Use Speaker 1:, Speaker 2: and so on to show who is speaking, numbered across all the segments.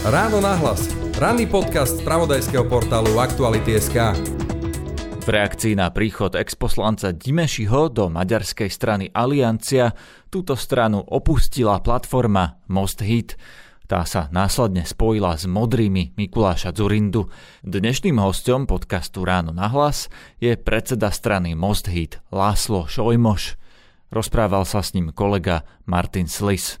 Speaker 1: Ráno nahlas. Ranný podcast z pravodajského portálu Aktuality.sk.
Speaker 2: V reakcii na príchod exposlanca Dimešiho do maďarskej strany Aliancia túto stranu opustila platforma Most Hit. Tá sa následne spojila s modrými Mikuláša Zurindu. Dnešným hostom podcastu Ráno na hlas je predseda strany Most Hit Láslo Šojmoš. Rozprával sa s ním kolega Martin Slis.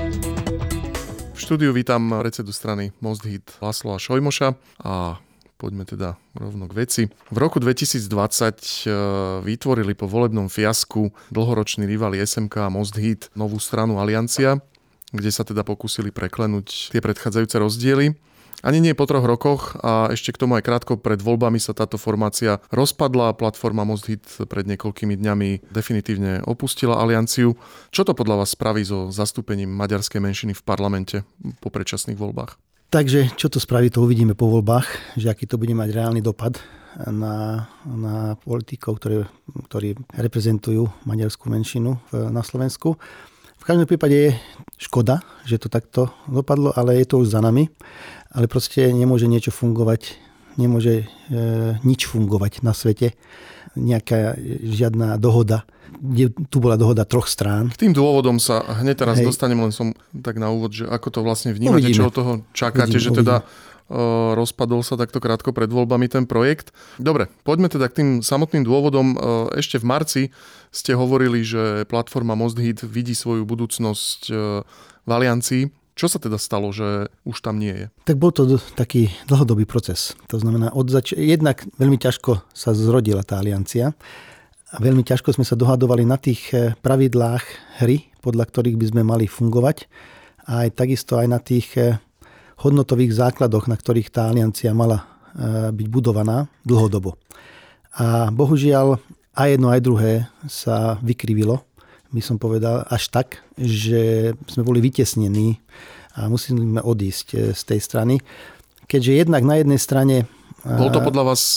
Speaker 3: štúdiu vítam predsedu strany Most Hit Lasloa Šojmoša a poďme teda rovno k veci. V roku 2020 e, vytvorili po volebnom fiasku dlhoroční rivali SMK a Most Hit novú stranu Aliancia, kde sa teda pokúsili preklenúť tie predchádzajúce rozdiely. Ani nie po troch rokoch a ešte k tomu aj krátko pred voľbami sa táto formácia rozpadla. Platforma Most Hit pred niekoľkými dňami definitívne opustila alianciu. Čo to podľa vás spraví so zastúpením maďarskej menšiny v parlamente po predčasných voľbách?
Speaker 4: Takže čo to spraví, to uvidíme po voľbách, že aký to bude mať reálny dopad na, na politikov, ktoré, ktorí reprezentujú maďarskú menšinu na Slovensku. V každom prípade je škoda, že to takto dopadlo, ale je to už za nami ale proste nemôže niečo fungovať, nemôže e, nič fungovať na svete, nejaká žiadna dohoda. Tu bola dohoda troch strán.
Speaker 3: K tým dôvodom sa hneď teraz Hej. dostanem, len som tak na úvod, že ako to vlastne vnímate, uvidíme. čo od toho čakáte, uvidíme, že teda rozpadol sa takto krátko pred voľbami ten projekt. Dobre, poďme teda k tým samotným dôvodom. Ešte v marci ste hovorili, že platforma Most Hit vidí svoju budúcnosť v Aliancii. Čo sa teda stalo, že už tam nie je?
Speaker 4: Tak bol to taký dlhodobý proces. To znamená, od zač- jednak veľmi ťažko sa zrodila tá aliancia a veľmi ťažko sme sa dohadovali na tých eh, pravidlách hry, podľa ktorých by sme mali fungovať a aj takisto aj na tých eh, hodnotových základoch, na ktorých tá aliancia mala eh, byť budovaná dlhodobo. A bohužiaľ aj jedno, aj druhé sa vykrivilo by som povedal, až tak, že sme boli vytesnení a musíme odísť eh, z tej strany. Keďže jednak na jednej strane...
Speaker 3: Bol to podľa vás,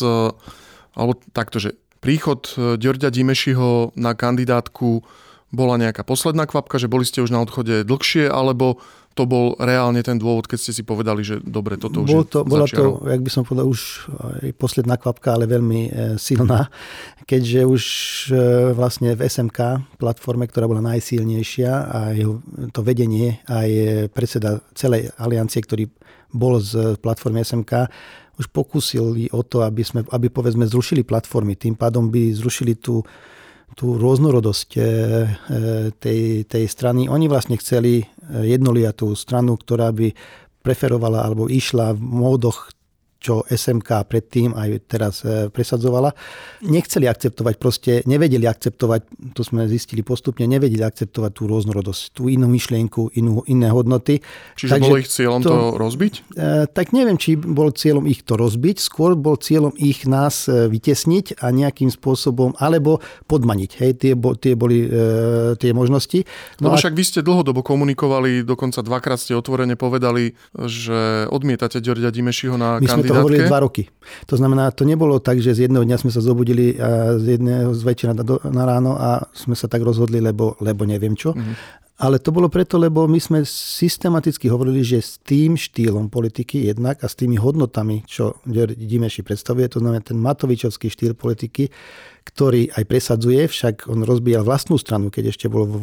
Speaker 3: alebo takto, že príchod Ďorďa Dimešiho na kandidátku bola nejaká posledná kvapka, že boli ste už na odchode dlhšie, alebo to bol reálne ten dôvod, keď ste si povedali, že dobre, toto už Bol
Speaker 4: to,
Speaker 3: je
Speaker 4: Bola to, jak by som povedal, už posledná kvapka, ale veľmi e, silná, keďže už e, vlastne v SMK platforme, ktorá bola najsilnejšia a jeho, to vedenie aj predseda celej aliancie, ktorý bol z platformy SMK, už pokúsili o to, aby, sme, aby povedzme zrušili platformy. Tým pádom by zrušili tú tú rôznorodosť e, e, tej, tej strany. Oni vlastne chceli jednoliatú stranu, ktorá by preferovala alebo išla v módoch čo SMK predtým aj teraz e, presadzovala, nechceli akceptovať, proste nevedeli akceptovať, to sme zistili postupne, nevedeli akceptovať tú rôznorodosť, tú inú myšlienku, inú, iné hodnoty.
Speaker 3: Čiže Takže bolo ich cieľom to, to rozbiť?
Speaker 4: E, tak neviem, či bol cieľom ich to rozbiť, skôr bol cieľom ich nás e, vytesniť a nejakým spôsobom, alebo podmaniť. Hej, tie, bo, tie boli e, tie možnosti.
Speaker 3: No Lebo a... však vy ste dlhodobo komunikovali, dokonca dvakrát ste otvorene povedali, že odmietate Ďorďa Dimešiho na kandidát
Speaker 4: to hovorili dva roky. To znamená, to nebolo tak, že z jedného dňa sme sa zobudili a z jedného z večera na ráno a sme sa tak rozhodli, lebo, lebo neviem čo. Mm-hmm. Ale to bolo preto, lebo my sme systematicky hovorili, že s tým štýlom politiky jednak a s tými hodnotami, čo Dimeši predstavuje, to znamená ten Matovičovský štýl politiky, ktorý aj presadzuje, však on rozbíjal vlastnú stranu, keď ešte bol v,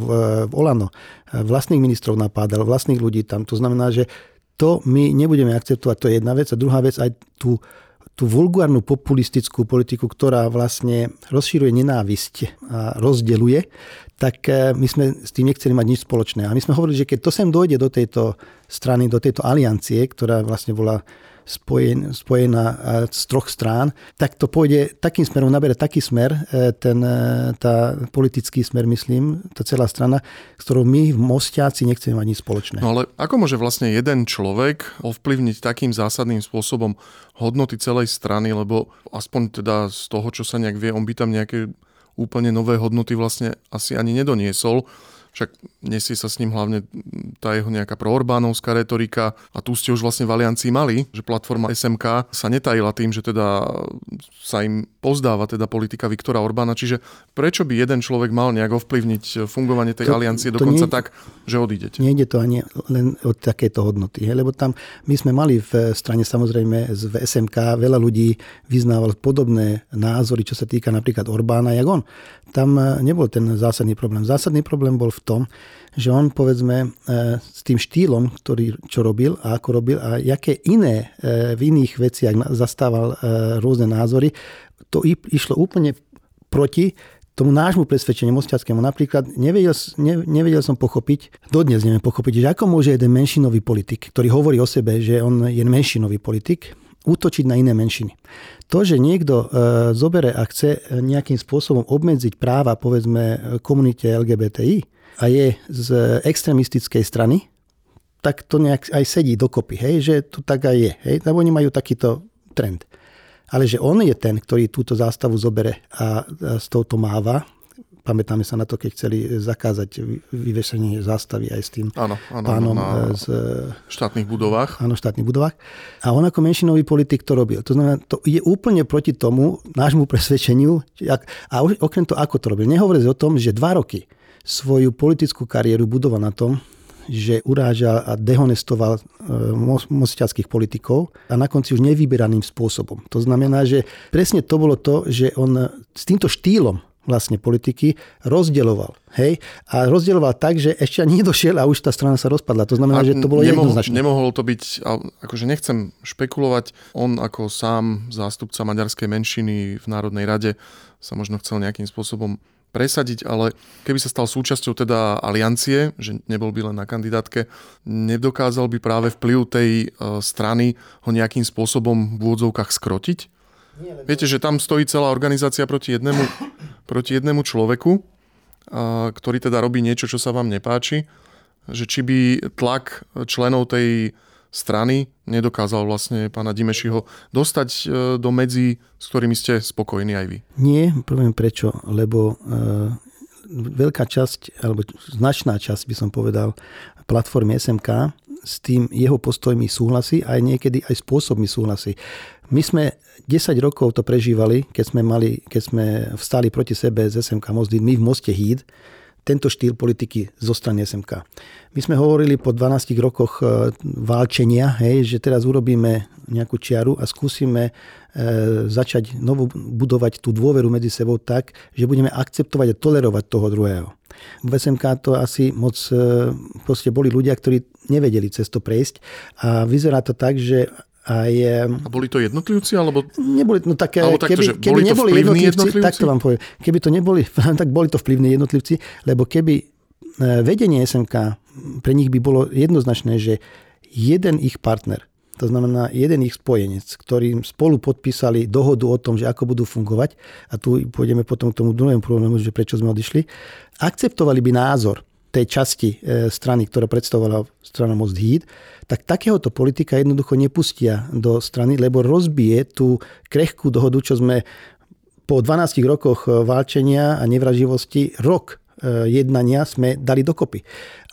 Speaker 4: v Olano. Vlastných ministrov napádal, vlastných ľudí tam. To znamená, že to my nebudeme akceptovať, to je jedna vec. A druhá vec, aj tú, tú vulgárnu populistickú politiku, ktorá vlastne rozšíruje nenávisť a rozdeluje, tak e, my sme s tým nechceli mať nič spoločné. A my sme hovorili, že keď to sem dojde do tejto strany, do tejto aliancie, ktorá vlastne bola spojen, spojená z troch strán, tak to pôjde takým smerom, nabere taký smer, e, ten, e, tá politický smer, myslím, tá celá strana, ktorou my v Mostiaci nechceme mať nič spoločné.
Speaker 3: No ale ako môže vlastne jeden človek ovplyvniť takým zásadným spôsobom hodnoty celej strany, lebo aspoň teda z toho, čo sa nejak vie, on by tam nejaké úplne nové hodnoty vlastne asi ani nedoniesol však nesie sa s ním hlavne tá jeho nejaká proorbánovská retorika a tu ste už vlastne v Aliancii mali, že platforma SMK sa netajila tým, že teda sa im pozdáva teda politika Viktora Orbána, čiže prečo by jeden človek mal nejak ovplyvniť fungovanie tej to, aliancie dokonca nie, tak, že odídete?
Speaker 4: Nejde to ani len od takéto hodnoty, he? lebo tam my sme mali v strane samozrejme v SMK veľa ľudí vyznával podobné názory, čo sa týka napríklad Orbána, jak on. Tam nebol ten zásadný problém. Zásadný problém bol v tom, že on povedzme e, s tým štýlom, ktorý čo robil a ako robil a aké iné e, v iných veciach zastával e, rôzne názory, to išlo úplne proti tomu nášmu presvedčeniu mostiackému. Napríklad nevedel, ne, nevedel som pochopiť, dodnes neviem pochopiť, že ako môže jeden menšinový politik, ktorý hovorí o sebe, že on je menšinový politik, útočiť na iné menšiny. To, že niekto e, zobere a chce nejakým spôsobom obmedziť práva, povedzme, komunite LGBTI, a je z extremistickej strany, tak to nejak aj sedí dokopy, hej, že to tak aj je, hej, lebo oni majú takýto trend. Ale že on je ten, ktorý túto zástavu zobere a, s touto máva, pamätáme sa na to, keď chceli zakázať vyvešenie zástavy aj s tým áno, áno, pánom
Speaker 3: na z štátnych budovách.
Speaker 4: Áno, štátnych budovách. A on ako menšinový politik to robil. To znamená, to je úplne proti tomu nášmu presvedčeniu. A okrem toho, ako to robil. Nehovorím o tom, že dva roky svoju politickú kariéru budoval na tom, že urážal a dehonestoval e, mosťackých politikov a na konci už nevyberaným spôsobom. To znamená, že presne to bolo to, že on s týmto štýlom vlastne politiky rozdeľoval. Hej? A rozdeľoval tak, že ešte ani nedošiel a už tá strana sa rozpadla. To znamená, a že to bolo nemohol, jednoznačné.
Speaker 3: Nemohol to byť, akože nechcem špekulovať, on ako sám zástupca maďarskej menšiny v Národnej rade sa možno chcel nejakým spôsobom presadiť, ale keby sa stal súčasťou teda aliancie, že nebol by len na kandidátke, nedokázal by práve vplyv tej e, strany ho nejakým spôsobom v úvodzovkách skrotiť? Nie, lebo... Viete, že tam stojí celá organizácia proti jednému, proti jednému človeku, e, ktorý teda robí niečo, čo sa vám nepáči, že či by tlak členov tej strany nedokázal vlastne pána Dimešiho dostať e, do medzi, s ktorými ste spokojní aj vy?
Speaker 4: Nie, poviem prečo, lebo e, veľká časť, alebo značná časť by som povedal, platformy SMK s tým jeho postojmi súhlasí a aj niekedy aj spôsobmi súhlasí. My sme 10 rokov to prežívali, keď sme, mali, keď sme vstali proti sebe z SMK Mosty, my v Moste Híd, tento štýl politiky zo strany SMK. My sme hovorili po 12 rokoch e, válčenia, hej, že teraz urobíme nejakú čiaru a skúsime e, začať novo budovať tú dôveru medzi sebou tak, že budeme akceptovať a tolerovať toho druhého. V SMK to asi moc e, proste boli ľudia, ktorí nevedeli cez to prejsť a vyzerá to tak, že aj,
Speaker 3: a boli to jednotlivci? Alebo...
Speaker 4: Neboli, no tak, alebo takto, keby, keby boli neboli jednotlivci, jednotlivci, tak to vám poviem. Keby to neboli, tak boli to vplyvní jednotlivci, lebo keby e, vedenie SMK, pre nich by bolo jednoznačné, že jeden ich partner, to znamená jeden ich spojenec, ktorým spolu podpísali dohodu o tom, že ako budú fungovať, a tu pôjdeme potom k tomu druhému problému, že prečo sme odišli, akceptovali by názor tej časti e, strany, ktorá predstavovala strana Most Heat, tak takéhoto politika jednoducho nepustia do strany, lebo rozbije tú krehkú dohodu, čo sme po 12 rokoch e, válčenia a nevraživosti rok e, jednania sme dali dokopy.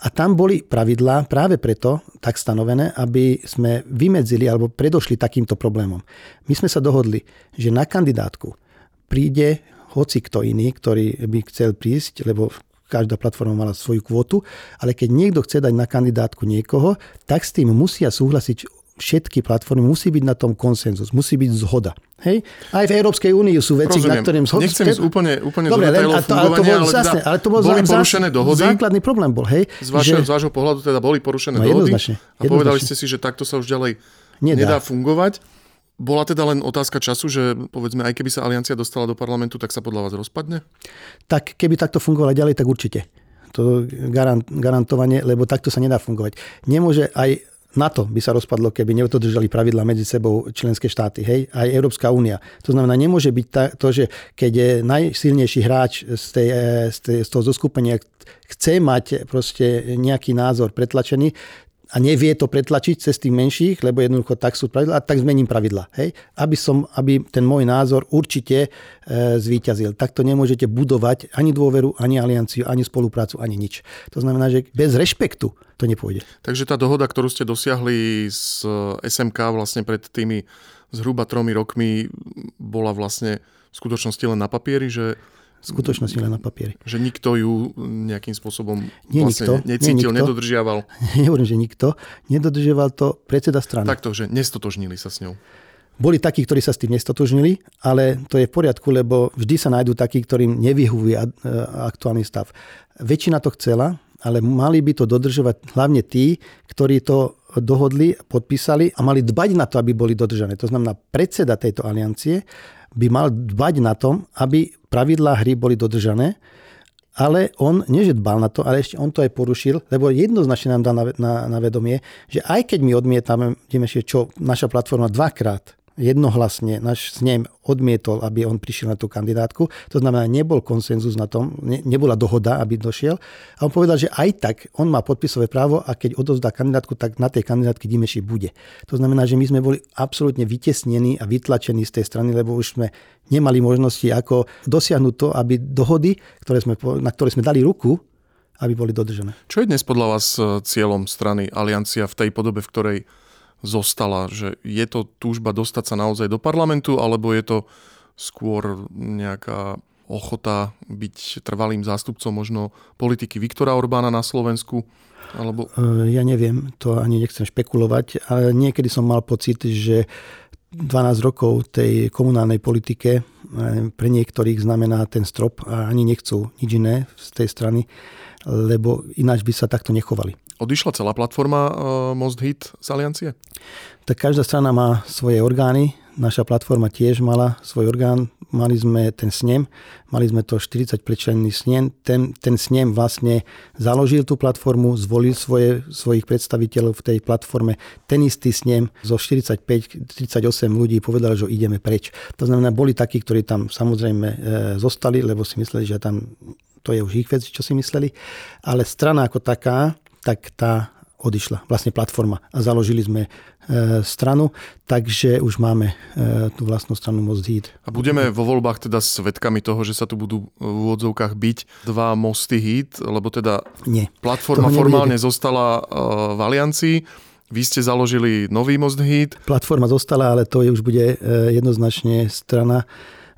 Speaker 4: A tam boli pravidlá práve preto tak stanovené, aby sme vymedzili alebo predošli takýmto problémom. My sme sa dohodli, že na kandidátku príde hoci kto iný, ktorý by chcel prísť, lebo každá platforma mala svoju kvotu, ale keď niekto chce dať na kandidátku niekoho, tak s tým musia súhlasiť všetky platformy, musí byť na tom konsenzus, musí byť zhoda. Hej? Aj v Európskej únii sú veci, Rozumiem. na ktorým
Speaker 3: zhod... Nechcem ísť úplne, úplne Dobre, do a to, a to bolo, ale,
Speaker 4: zásne, ale to bolo
Speaker 3: boli zás, porušené dohody.
Speaker 4: Základný problém bol, hej?
Speaker 3: Z vašho, že... z vášho pohľadu teda boli porušené no, dohody a povedali ste si, že takto sa už ďalej Nedá. nedá fungovať. Bola teda len otázka času, že povedzme, aj keby sa aliancia dostala do parlamentu, tak sa podľa vás rozpadne?
Speaker 4: Tak keby takto fungovalo ďalej, tak určite. To garant, garantovanie, lebo takto sa nedá fungovať. Nemôže aj NATO by sa rozpadlo, keby nedodržali pravidla medzi sebou členské štáty, hej, aj Európska únia. To znamená, nemôže byť to, že keď je najsilnejší hráč z, tej, z, tej, z toho zoskupenia chce mať proste nejaký názor pretlačený, a nevie to pretlačiť cez tých menších, lebo jednoducho tak sú pravidla, tak zmením pravidla. Hej? Aby, som, aby ten môj názor určite e, zvíťazil. Takto nemôžete budovať ani dôveru, ani alianciu, ani spoluprácu, ani nič. To znamená, že bez rešpektu to nepôjde.
Speaker 3: Takže tá dohoda, ktorú ste dosiahli z SMK vlastne pred tými zhruba tromi rokmi, bola vlastne v skutočnosti len na papieri, že
Speaker 4: v skutočnosti len na papieri.
Speaker 3: Že nikto ju nejakým spôsobom
Speaker 4: nie
Speaker 3: vlastne
Speaker 4: nikto,
Speaker 3: necítil,
Speaker 4: nie nikto.
Speaker 3: nedodržiaval.
Speaker 4: Nehovorím, že nikto. Nedodržiaval to predseda strany.
Speaker 3: Takto, že nestotožnili sa s ňou.
Speaker 4: Boli takí, ktorí sa s tým nestotožnili, ale to je v poriadku, lebo vždy sa nájdú takí, ktorým nevyhovuje aktuálny stav. Väčšina to chcela, ale mali by to dodržovať hlavne tí, ktorí to dohodli, podpísali a mali dbať na to, aby boli dodržané. To znamená, predseda tejto aliancie by mal dbať na tom, aby pravidlá hry boli dodržané, ale on neže dbal na to, ale ešte on to aj porušil, lebo jednoznačne nám dá na, na, na vedomie, že aj keď my odmietame, čo naša platforma dvakrát jednohlasne náš snem odmietol, aby on prišiel na tú kandidátku. To znamená, nebol konsenzus na tom, ne, nebola dohoda, aby došiel. A on povedal, že aj tak on má podpisové právo a keď odovzdá kandidátku, tak na tej kandidátke Dimeši bude. To znamená, že my sme boli absolútne vytesnení a vytlačení z tej strany, lebo už sme nemali možnosti, ako dosiahnuť to, aby dohody, ktoré sme, na ktoré sme dali ruku, aby boli dodržené.
Speaker 3: Čo je dnes podľa vás e, cieľom strany Aliancia v tej podobe, v ktorej zostala? Že je to túžba dostať sa naozaj do parlamentu, alebo je to skôr nejaká ochota byť trvalým zástupcom možno politiky Viktora Orbána na Slovensku? Alebo...
Speaker 4: E, ja neviem, to ani nechcem špekulovať, ale niekedy som mal pocit, že 12 rokov tej komunálnej politike e, pre niektorých znamená ten strop a ani nechcú nič iné z tej strany, lebo ináč by sa takto nechovali.
Speaker 3: Odišla celá platforma uh, Most Hit z Aliancie?
Speaker 4: Tak každá strana má svoje orgány. Naša platforma tiež mala svoj orgán. Mali sme ten snem, mali sme to 40 členný snem. Ten, ten snem vlastne založil tú platformu, zvolil svoje, svojich predstaviteľov v tej platforme. Ten istý snem zo 45-38 ľudí povedal, že ideme preč. To znamená, boli takí, ktorí tam samozrejme e, zostali, lebo si mysleli, že tam to je už ich vec, čo si mysleli. Ale strana ako taká tak tá odišla, vlastne platforma a založili sme e, stranu, takže už máme e, tú vlastnú stranu Most Hit.
Speaker 3: A budeme vo voľbách teda svetkami toho, že sa tu budú v úvodzovkách byť dva mosty Hit, lebo teda
Speaker 4: Nie,
Speaker 3: platforma formálne zostala e, v Aliancii, vy ste založili nový Most Hit.
Speaker 4: Platforma zostala, ale to je už bude jednoznačne strana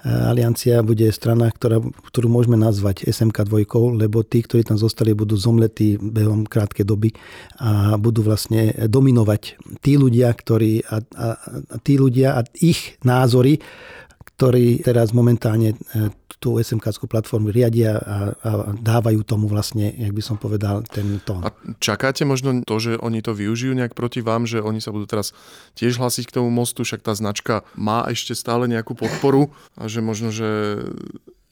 Speaker 4: Aliancia bude strana, ktorá, ktorú môžeme nazvať SMK dvojkou, lebo tí, ktorí tam zostali, budú zomletí behom krátkej doby a budú vlastne dominovať tí ľudia, ktorí a, a, a tí ľudia a ich názory, ktorí teraz momentálne e, tú SMK platformu riadia a, a dávajú tomu vlastne, jak by som povedal, ten tón.
Speaker 3: A čakáte možno to, že oni to využijú nejak proti vám, že oni sa budú teraz tiež hlásiť k tomu mostu, však tá značka má ešte stále nejakú podporu a že možno, že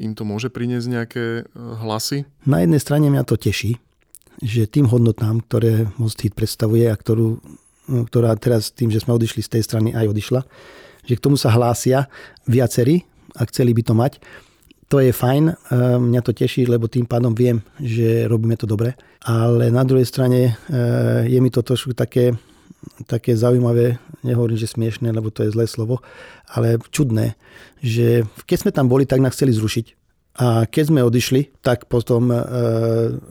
Speaker 3: im to môže priniesť nejaké e, hlasy?
Speaker 4: Na jednej strane mňa to teší, že tým hodnotám, ktoré Most Hit predstavuje a ktorú, ktorá teraz tým, že sme odišli z tej strany, aj odišla, že k tomu sa hlásia viacerí a chceli by to mať. To je fajn, e, mňa to teší, lebo tým pádom viem, že robíme to dobre. Ale na druhej strane e, je mi to trošku také, také zaujímavé, nehovorím, že smiešné, lebo to je zlé slovo, ale čudné, že keď sme tam boli, tak nás chceli zrušiť. A keď sme odišli, tak potom e,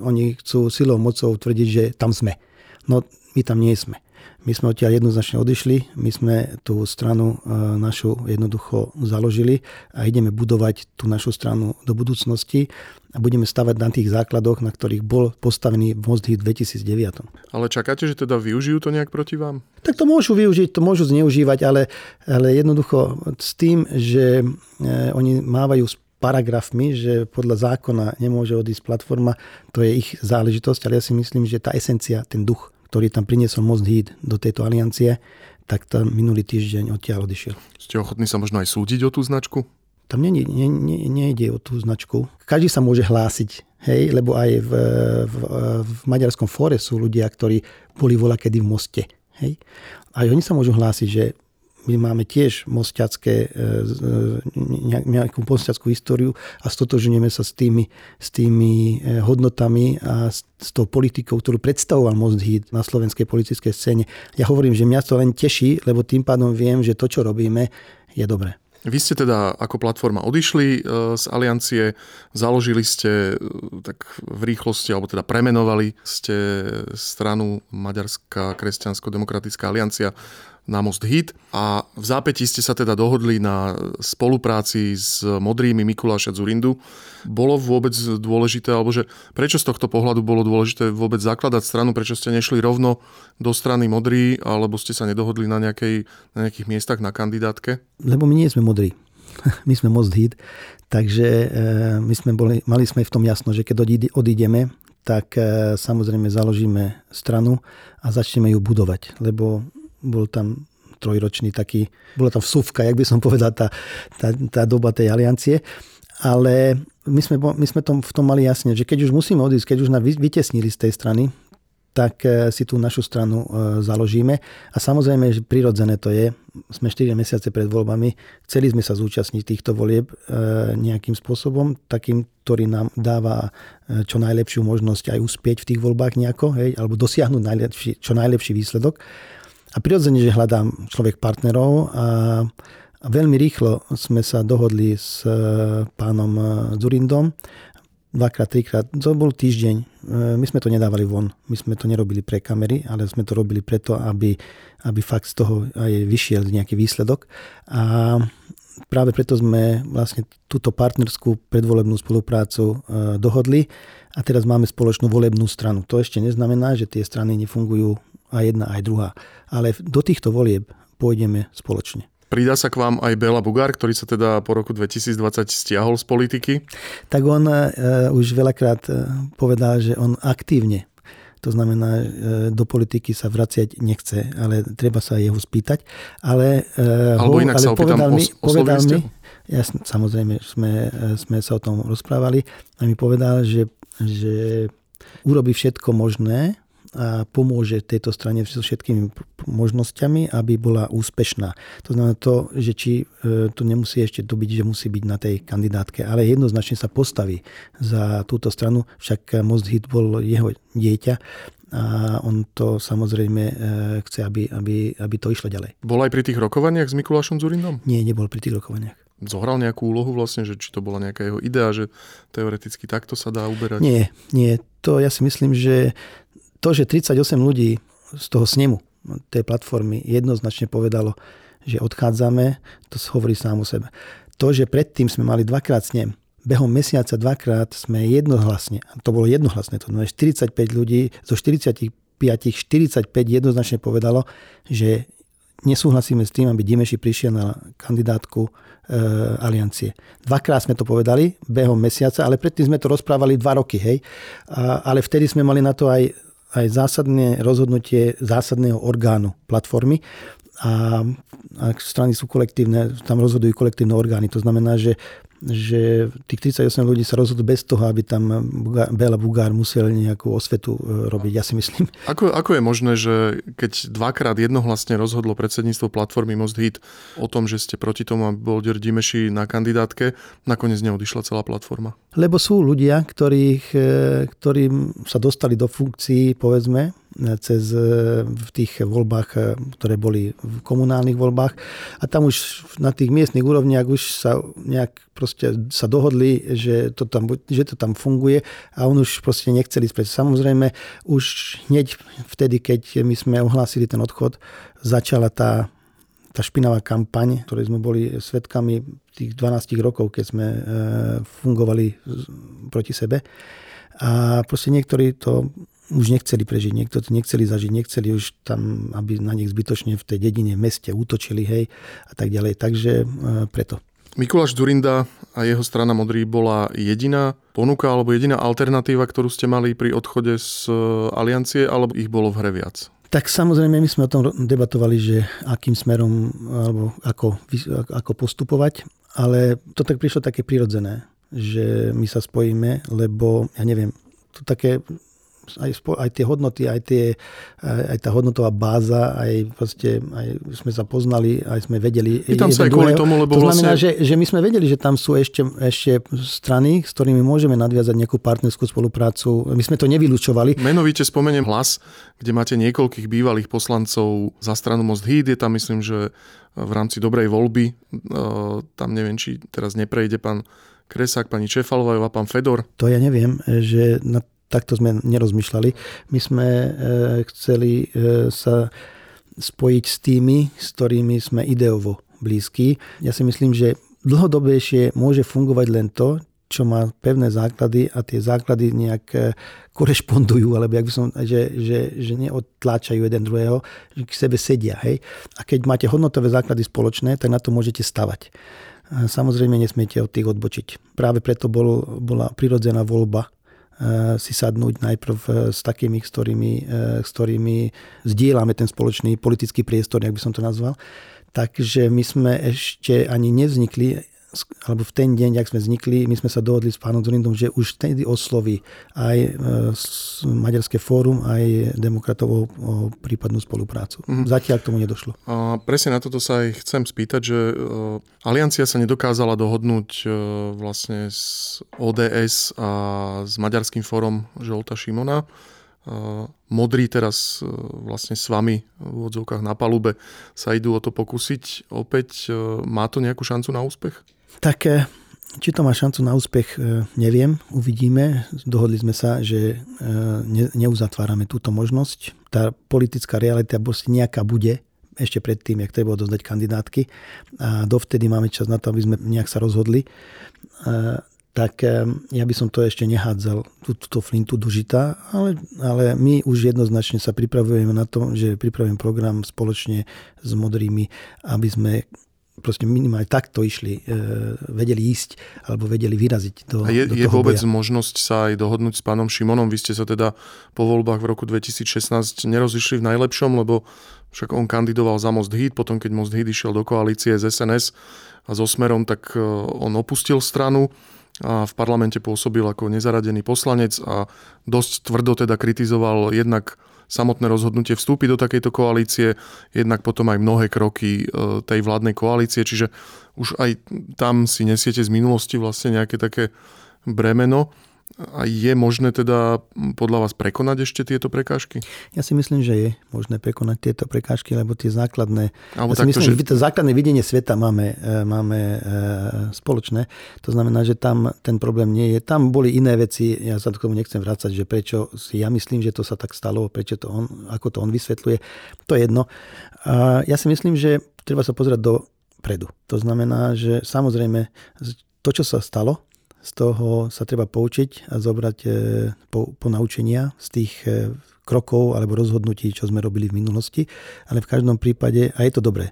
Speaker 4: oni chcú silou, mocou tvrdiť, že tam sme. No my tam nie sme. My sme odtiaľ jednoznačne odišli, my sme tú stranu e, našu jednoducho založili a ideme budovať tú našu stranu do budúcnosti a budeme stavať na tých základoch, na ktorých bol postavený Most Hit 2009.
Speaker 3: Ale čakáte, že teda využijú to nejak proti vám?
Speaker 4: Tak to môžu využiť, to môžu zneužívať, ale, ale jednoducho s tým, že e, oni mávajú paragrafmi, že podľa zákona nemôže odísť platforma, to je ich záležitosť, ale ja si myslím, že tá esencia, ten duch ktorý tam priniesol Most Heat do tejto aliancie, tak tam minulý týždeň odtiaľ odišiel.
Speaker 3: Ste ochotní sa možno aj súdiť o tú značku?
Speaker 4: Tam nie, nie, nie, nejde o tú značku. Každý sa môže hlásiť, hej, lebo aj v, v, v maďarskom fóre sú ľudia, ktorí boli voľa kedy v moste. Hej. Aj oni sa môžu hlásiť, že my máme tiež mostiacké, e, e, nejakú mostiackú históriu a stotožňujeme sa s tými, s tými e, hodnotami a s, s tou politikou, ktorú predstavoval Most Hit na slovenskej politickej scéne. Ja hovorím, že mňa to len teší, lebo tým pádom viem, že to, čo robíme, je dobré.
Speaker 3: Vy ste teda ako platforma odišli z aliancie, založili ste tak v rýchlosti, alebo teda premenovali ste stranu Maďarská kresťansko-demokratická aliancia na Most Hit a v zápäti ste sa teda dohodli na spolupráci s modrými Mikuláša Zurindu. Bolo vôbec dôležité, alebo že prečo z tohto pohľadu bolo dôležité vôbec zakladať stranu, prečo ste nešli rovno do strany modrí, alebo ste sa nedohodli na, nejakej, na nejakých miestach na kandidátke?
Speaker 4: Lebo my nie sme modrí. My sme Most Hit, takže e, my sme boli, mali sme v tom jasno, že keď odídeme, tak e, samozrejme založíme stranu a začneme ju budovať, lebo bol tam trojročný taký, bola tam vsúvka, jak by som povedal, tá, tá, tá doba tej aliancie. Ale my sme, my sme tom, v tom mali jasne, že keď už musíme odísť, keď už nás vytesnili z tej strany, tak e, si tú našu stranu e, založíme. A samozrejme, že prirodzené to je. Sme 4 mesiace pred voľbami. Chceli sme sa zúčastniť týchto volieb e, nejakým spôsobom, takým, ktorý nám dáva čo najlepšiu možnosť aj uspieť v tých voľbách nejako, hej, alebo dosiahnuť najlepší, čo najlepší výsledok. A prirodzene, že hľadám človek partnerov a, veľmi rýchlo sme sa dohodli s e, pánom e, Zurindom. Dvakrát, trikrát, to bol týždeň. E, my sme to nedávali von, my sme to nerobili pre kamery, ale sme to robili preto, aby, aby fakt z toho aj vyšiel nejaký výsledok. A práve preto sme vlastne túto partnerskú predvolebnú spoluprácu dohodli a teraz máme spoločnú volebnú stranu. To ešte neznamená, že tie strany nefungujú aj jedna, aj druhá. Ale do týchto volieb pôjdeme spoločne.
Speaker 3: Pridá sa k vám aj Bela Bugár, ktorý sa teda po roku 2020 stiahol z politiky?
Speaker 4: Tak on uh, už veľakrát uh, povedal, že on aktívne to znamená, do politiky sa vraciať nechce, ale treba sa jeho spýtať. Ale,
Speaker 3: Alebo ho, inak ale sa opýtam, povedal mi, povedal mi
Speaker 4: ja, samozrejme, sme, sme sa o tom rozprávali a mi povedal, že, že urobí všetko možné, a pomôže tejto strane so všetkými možnosťami, aby bola úspešná. To znamená to, že či e, to nemusí ešte to byť, že musí byť na tej kandidátke, ale jednoznačne sa postaví za túto stranu, však Most Hit bol jeho dieťa a on to samozrejme e, chce, aby, aby, aby to išlo ďalej.
Speaker 3: Bol aj pri tých rokovaniach s Mikulášom Zurindom?
Speaker 4: Nie, nebol pri tých rokovaniach
Speaker 3: zohral nejakú úlohu vlastne, že či to bola nejaká jeho idea, že teoreticky takto sa dá uberať?
Speaker 4: Nie, nie. To ja si myslím, že to, že 38 ľudí z toho snemu, tej platformy, jednoznačne povedalo, že odchádzame, to hovorí sám o sebe. To, že predtým sme mali dvakrát snem, behom mesiaca dvakrát sme jednohlasne, to bolo jednohlasné, to znamená 45 ľudí, zo 45 45 jednoznačne povedalo, že nesúhlasíme s tým, aby Dimeši prišiel na kandidátku e, aliancie. Dvakrát sme to povedali behom mesiaca, ale predtým sme to rozprávali dva roky, hej. A, ale vtedy sme mali na to aj aj zásadné rozhodnutie zásadného orgánu platformy a ak strany sú kolektívne, tam rozhodujú kolektívne orgány. To znamená, že že tých 38 ľudí sa rozhodli bez toho, aby tam Bela Bugár musel nejakú osvetu e, robiť, ja si myslím.
Speaker 3: Ako, ako je možné, že keď dvakrát jednohlasne rozhodlo predsedníctvo platformy Most Hit o tom, že ste proti tomu, aby bol Dier Dimeši na kandidátke, nakoniec neodišla celá platforma?
Speaker 4: Lebo sú ľudia, ktorých, e, ktorým sa dostali do funkcií, povedzme, cez, e, v tých voľbách, e, ktoré boli v komunálnych voľbách. A tam už na tých miestnych úrovniach už sa nejak proste sa dohodli, že to tam, že to tam funguje a on už proste nechceli späť. Samozrejme, už hneď vtedy, keď my sme ohlásili ten odchod, začala tá tá špinavá kampaň, ktorej sme boli svetkami tých 12 rokov, keď sme e, fungovali proti sebe. A proste niektorí to už nechceli prežiť, niekto to nechceli zažiť, nechceli už tam, aby na nich zbytočne v tej dedine, v meste útočili, hej, a tak ďalej. Takže e, preto.
Speaker 3: Mikuláš Durinda a jeho strana Modrý bola jediná ponuka alebo jediná alternatíva, ktorú ste mali pri odchode z e, aliancie, alebo ich bolo v hre viac?
Speaker 4: Tak samozrejme, my sme o tom debatovali, že akým smerom alebo ako, ako postupovať, ale to tak prišlo také prirodzené, že my sa spojíme, lebo ja neviem, to také aj, aj tie hodnoty, aj, tie, aj tá hodnotová báza, aj, proste, aj sme sa poznali, aj sme vedeli.
Speaker 3: Pýtam sa aj kvôli tomu, lebo
Speaker 4: to znamená,
Speaker 3: vlastne...
Speaker 4: že, že my sme vedeli, že tam sú ešte, ešte strany, s ktorými môžeme nadviazať nejakú partnerskú spoluprácu. My sme to nevylučovali.
Speaker 3: Menovite spomeniem hlas, kde máte niekoľkých bývalých poslancov za stranu Most Híd. Je tam, myslím, že v rámci dobrej voľby, e, tam neviem, či teraz neprejde pán Kresák, pani Čefalová pán Fedor.
Speaker 4: To ja neviem, že na takto sme nerozmýšľali. My sme e, chceli e, sa spojiť s tými, s ktorými sme ideovo blízki. Ja si myslím, že dlhodobejšie môže fungovať len to, čo má pevné základy a tie základy nejak e, korešpondujú, alebo jak by som, že, že, že neodtláčajú jeden druhého, že k sebe sedia. Hej? A keď máte hodnotové základy spoločné, tak na to môžete stavať. Samozrejme nesmiete od tých odbočiť. Práve preto bol, bola prirodzená voľba si sadnúť najprv eh, s takými, s ktorými, eh, s ktorými zdieľame ten spoločný politický priestor, jak by som to nazval. Takže my sme ešte ani nevznikli alebo v ten deň, jak sme vznikli, my sme sa dohodli s pánom Zurindom, že už vtedy osloví aj e, Maďarské fórum, aj demokratov o, o prípadnú spoluprácu. Mm-hmm. Zatiaľ k tomu nedošlo.
Speaker 3: A presne na toto sa aj chcem spýtať, že uh, Aliancia sa nedokázala dohodnúť uh, vlastne s ODS a s Maďarským fórom Žolta Šimona. Modrí teraz vlastne s vami v úvodzovkách na palube sa idú o to pokúsiť. Opäť má to nejakú šancu na úspech?
Speaker 4: Tak eh, či to má šancu na úspech, eh, neviem, uvidíme. Dohodli sme sa, že eh, neuzatvárame túto možnosť. Tá politická realita nejaká bude, ešte predtým, jak treba odozdať kandidátky. A dovtedy máme čas na to, aby sme nejak sa rozhodli. Tak ja by som to ešte nehádzal, túto flintu do ale, ale my už jednoznačne sa pripravujeme na to, že pripravujeme program spoločne s modrými, aby sme proste minimálne takto išli, e, vedeli ísť alebo vedeli vyraziť do
Speaker 3: A je,
Speaker 4: do
Speaker 3: je vôbec
Speaker 4: boja.
Speaker 3: možnosť sa aj dohodnúť s pánom Šimonom? Vy ste sa teda po voľbách v roku 2016 nerozišli v najlepšom, lebo však on kandidoval za Most Híd, potom keď Most Híd išiel do koalície z SNS a so Smerom, tak e, on opustil stranu a v parlamente pôsobil ako nezaradený poslanec a dosť tvrdo teda kritizoval jednak samotné rozhodnutie vstúpiť do takejto koalície, jednak potom aj mnohé kroky e, tej vládnej koalície, čiže už aj tam si nesiete z minulosti vlastne nejaké také bremeno. A je možné teda podľa vás prekonať ešte tieto prekážky?
Speaker 4: Ja si myslím, že je možné prekonať tieto prekážky, lebo tie základné...
Speaker 3: Alebo
Speaker 4: ja si myslím,
Speaker 3: že...
Speaker 4: to základné videnie sveta máme, e, máme e, spoločné. To znamená, že tam ten problém nie je. Tam boli iné veci, ja sa k tomu nechcem vrácať, že prečo si ja myslím, že to sa tak stalo, prečo to on, ako to on vysvetľuje. To je jedno. A ja si myslím, že treba sa pozerať dopredu. To znamená, že samozrejme to, čo sa stalo, z toho sa treba poučiť a zobrať e, po, po naučenia z tých e, krokov alebo rozhodnutí, čo sme robili v minulosti. Ale v každom prípade, a je to dobré,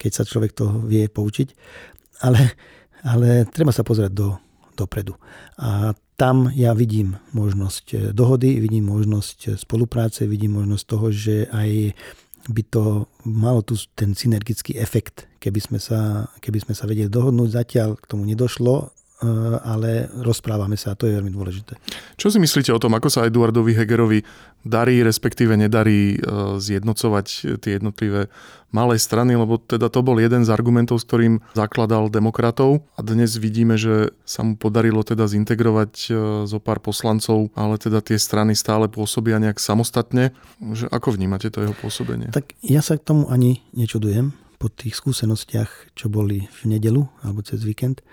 Speaker 4: keď sa človek toho vie poučiť, ale, ale treba sa pozerať do, dopredu. A tam ja vidím možnosť e, dohody, vidím možnosť spolupráce, vidím možnosť toho, že aj by to malo tu ten synergický efekt, keby sme sa, keby sme sa vedeli dohodnúť. Zatiaľ k tomu nedošlo, ale rozprávame sa a to je veľmi dôležité.
Speaker 3: Čo si myslíte o tom, ako sa Eduardovi Hegerovi darí, respektíve nedarí eh, zjednocovať tie jednotlivé malé strany, lebo teda to bol jeden z argumentov, s ktorým zakladal demokratov a dnes vidíme, že sa mu podarilo teda zintegrovať eh, zo pár poslancov, ale teda tie strany stále pôsobia nejak samostatne. Že ako vnímate to jeho pôsobenie?
Speaker 4: Tak ja sa k tomu ani nečudujem po tých skúsenostiach, čo boli v nedelu alebo cez víkend.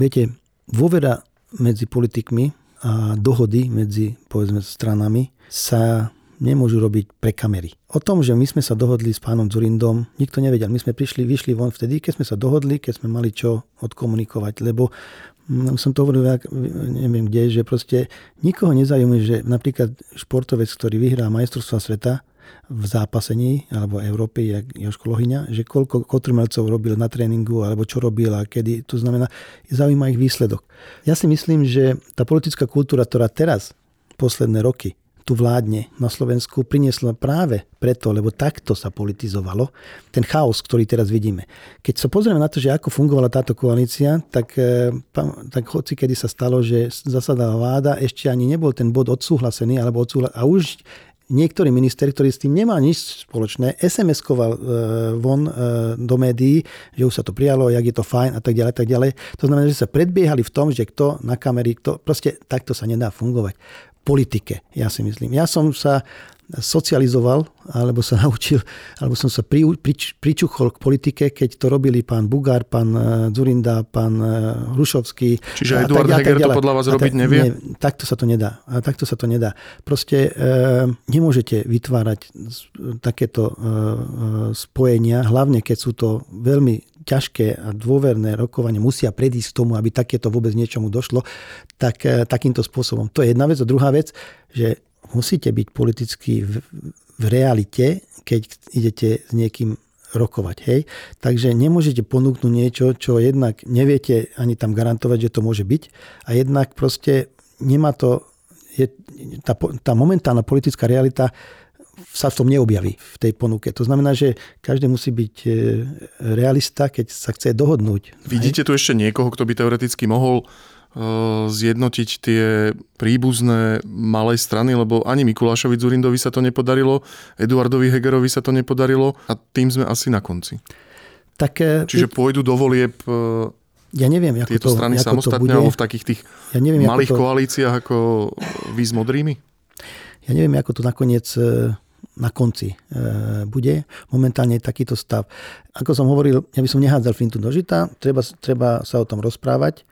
Speaker 4: Viete, dôvera medzi politikmi a dohody medzi povedzme stranami sa nemôžu robiť pre kamery. O tom, že my sme sa dohodli s pánom Zurindom, nikto nevedel. My sme prišli, vyšli von vtedy, keď sme sa dohodli, keď sme mali čo odkomunikovať, lebo mm, som to hovoril, neviem kde, že proste nikoho nezaujíma, že napríklad športovec, ktorý vyhrá majstrovstva sveta, v zápasení alebo Európy, jak Joško Lohyňa, že koľko kotrmelcov robil na tréningu alebo čo robil a kedy. To znamená, zaujíma ich výsledok. Ja si myslím, že tá politická kultúra, ktorá teraz, posledné roky, tu vládne na Slovensku, prinieslo práve preto, lebo takto sa politizovalo, ten chaos, ktorý teraz vidíme. Keď sa pozrieme na to, že ako fungovala táto koalícia, tak, e, tak hoci kedy sa stalo, že zasadala vláda, ešte ani nebol ten bod odsúhlasený, alebo odsúhla- a už niektorý minister, ktorý s tým nemá nič spoločné, SMS-koval e, von e, do médií, že už sa to prijalo, jak je to fajn a tak ďalej, tak ďalej. To znamená, že sa predbiehali v tom, že kto na kamery, kto, proste takto sa nedá fungovať. Politike, ja si myslím. Ja som sa socializoval, alebo sa naučil, alebo som sa pri, pri, pričuchol k politike, keď to robili pán Bugár, pán e, Zurinda, pán e, Hrušovský.
Speaker 3: Čiže Eduard tak, Heger to podľa vás robiť nevie? Nie,
Speaker 4: takto sa to nedá. A takto sa to nedá. Proste e, nemôžete vytvárať takéto e, e, spojenia, hlavne keď sú to veľmi ťažké a dôverné rokovanie musia predísť k tomu, aby takéto vôbec niečomu došlo, tak takýmto spôsobom. To je jedna vec. A druhá vec, že musíte byť politicky v, v realite, keď idete s niekým rokovať. Hej? Takže nemôžete ponúknuť niečo, čo jednak neviete ani tam garantovať, že to môže byť a jednak proste nemá to, je, tá, tá momentálna politická realita sa v tom neobjaví v tej ponuke. To znamená, že každý musí byť e, realista, keď sa chce dohodnúť.
Speaker 3: Vidíte tu ešte niekoho, kto by teoreticky mohol zjednotiť tie príbuzné malej strany, lebo ani Mikulášovi Zurindovi sa to nepodarilo, Eduardovi Hegerovi sa to nepodarilo a tým sme asi na konci.
Speaker 4: Tak,
Speaker 3: Čiže pôjdu do volieb eh,
Speaker 4: ja neviem, ako
Speaker 3: tieto
Speaker 4: to,
Speaker 3: strany
Speaker 4: ako
Speaker 3: samostatne
Speaker 4: to bude.
Speaker 3: v takých tých
Speaker 4: ja neviem,
Speaker 3: malých
Speaker 4: to,
Speaker 3: koalíciách ako vy s modrými?
Speaker 4: Ja neviem, ako to nakoniec na konci bude. Momentálne je takýto stav. Ako som hovoril, ja by som nehádzal fintu do žita, treba, treba sa o tom rozprávať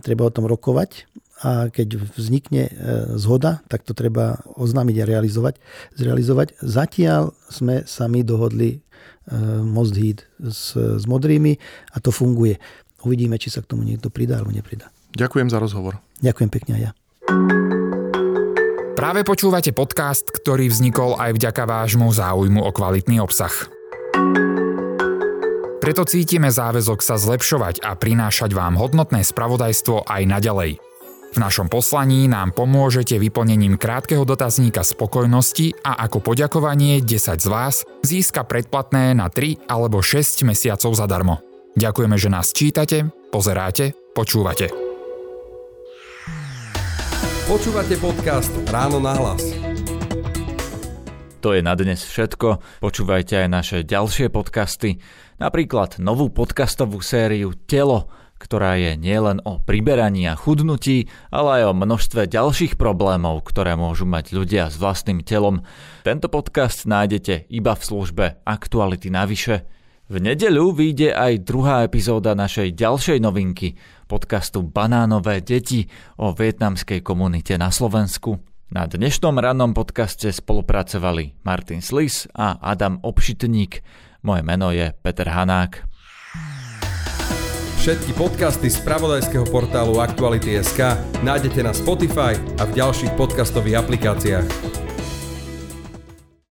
Speaker 4: treba o tom rokovať a keď vznikne e, zhoda, tak to treba oznámiť a realizovať. Zrealizovať. Zatiaľ sme sami dohodli e, Most Heat s, s modrými a to funguje. Uvidíme, či sa k tomu niekto pridá alebo nepridá.
Speaker 3: Ďakujem za rozhovor.
Speaker 4: Ďakujem pekne aj ja.
Speaker 5: Práve počúvate podcast, ktorý vznikol aj vďaka vášmu záujmu o kvalitný obsah. Preto cítime záväzok sa zlepšovať a prinášať vám hodnotné spravodajstvo aj naďalej. V našom poslaní nám pomôžete vyplnením krátkeho dotazníka spokojnosti a ako poďakovanie 10 z vás získa predplatné na 3 alebo 6 mesiacov zadarmo. Ďakujeme, že nás čítate, pozeráte, počúvate.
Speaker 1: Počúvate podcast Ráno na hlas.
Speaker 2: To je na dnes všetko. Počúvajte aj naše ďalšie podcasty, napríklad novú podcastovú sériu Telo, ktorá je nielen o priberaní a chudnutí, ale aj o množstve ďalších problémov, ktoré môžu mať ľudia s vlastným telom. Tento podcast nájdete iba v službe Aktuality navyše. V nedeľu vyjde aj druhá epizóda našej ďalšej novinky, podcastu Banánové deti o vietnamskej komunite na Slovensku. Na dnešnom rannom podcaste spolupracovali Martin Slis a Adam Obšitník. Moje meno je Peter Hanák.
Speaker 1: Všetky podcasty z pravodajského portálu Aktuality.sk nájdete na Spotify a v ďalších podcastových aplikáciách.